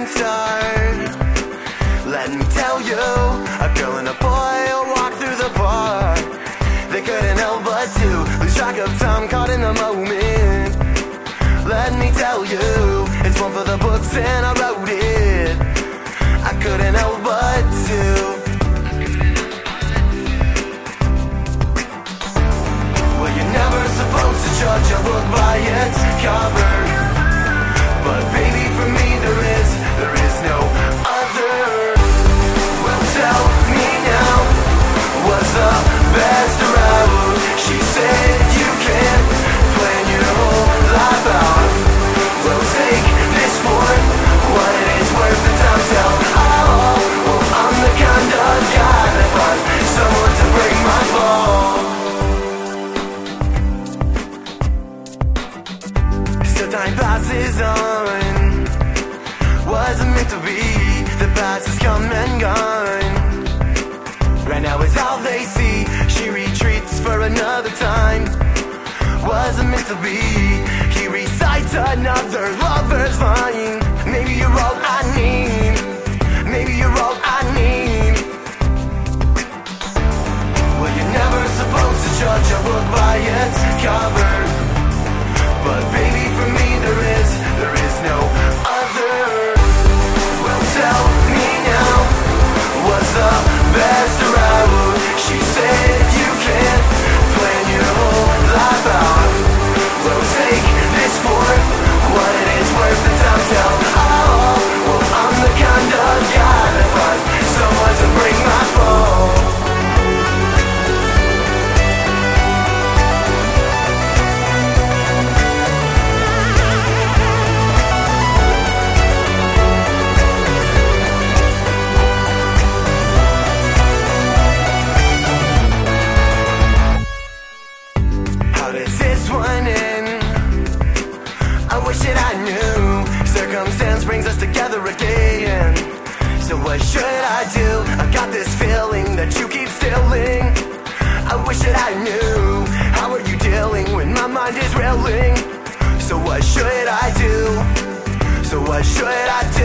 start. Let me tell you, a girl and a boy walk through the park. They couldn't help but to lose track of time, caught in the moment. Let me tell you, it's one for the books and I wrote it. I couldn't help but to. Well, you're never supposed to judge a book by its cover. Time tell I'm the kind of guy that wants someone to break my ball still time passes on. Wasn't meant to be? The past has come and gone. Right now is all they see another time. Wasn't meant to be. He recites another lover's line end? I wish that I knew. Circumstance brings us together again. So what should I do? I got this feeling that you keep stealing. I wish that I knew. How are you dealing when my mind is reeling? So what should I do? So what should I do?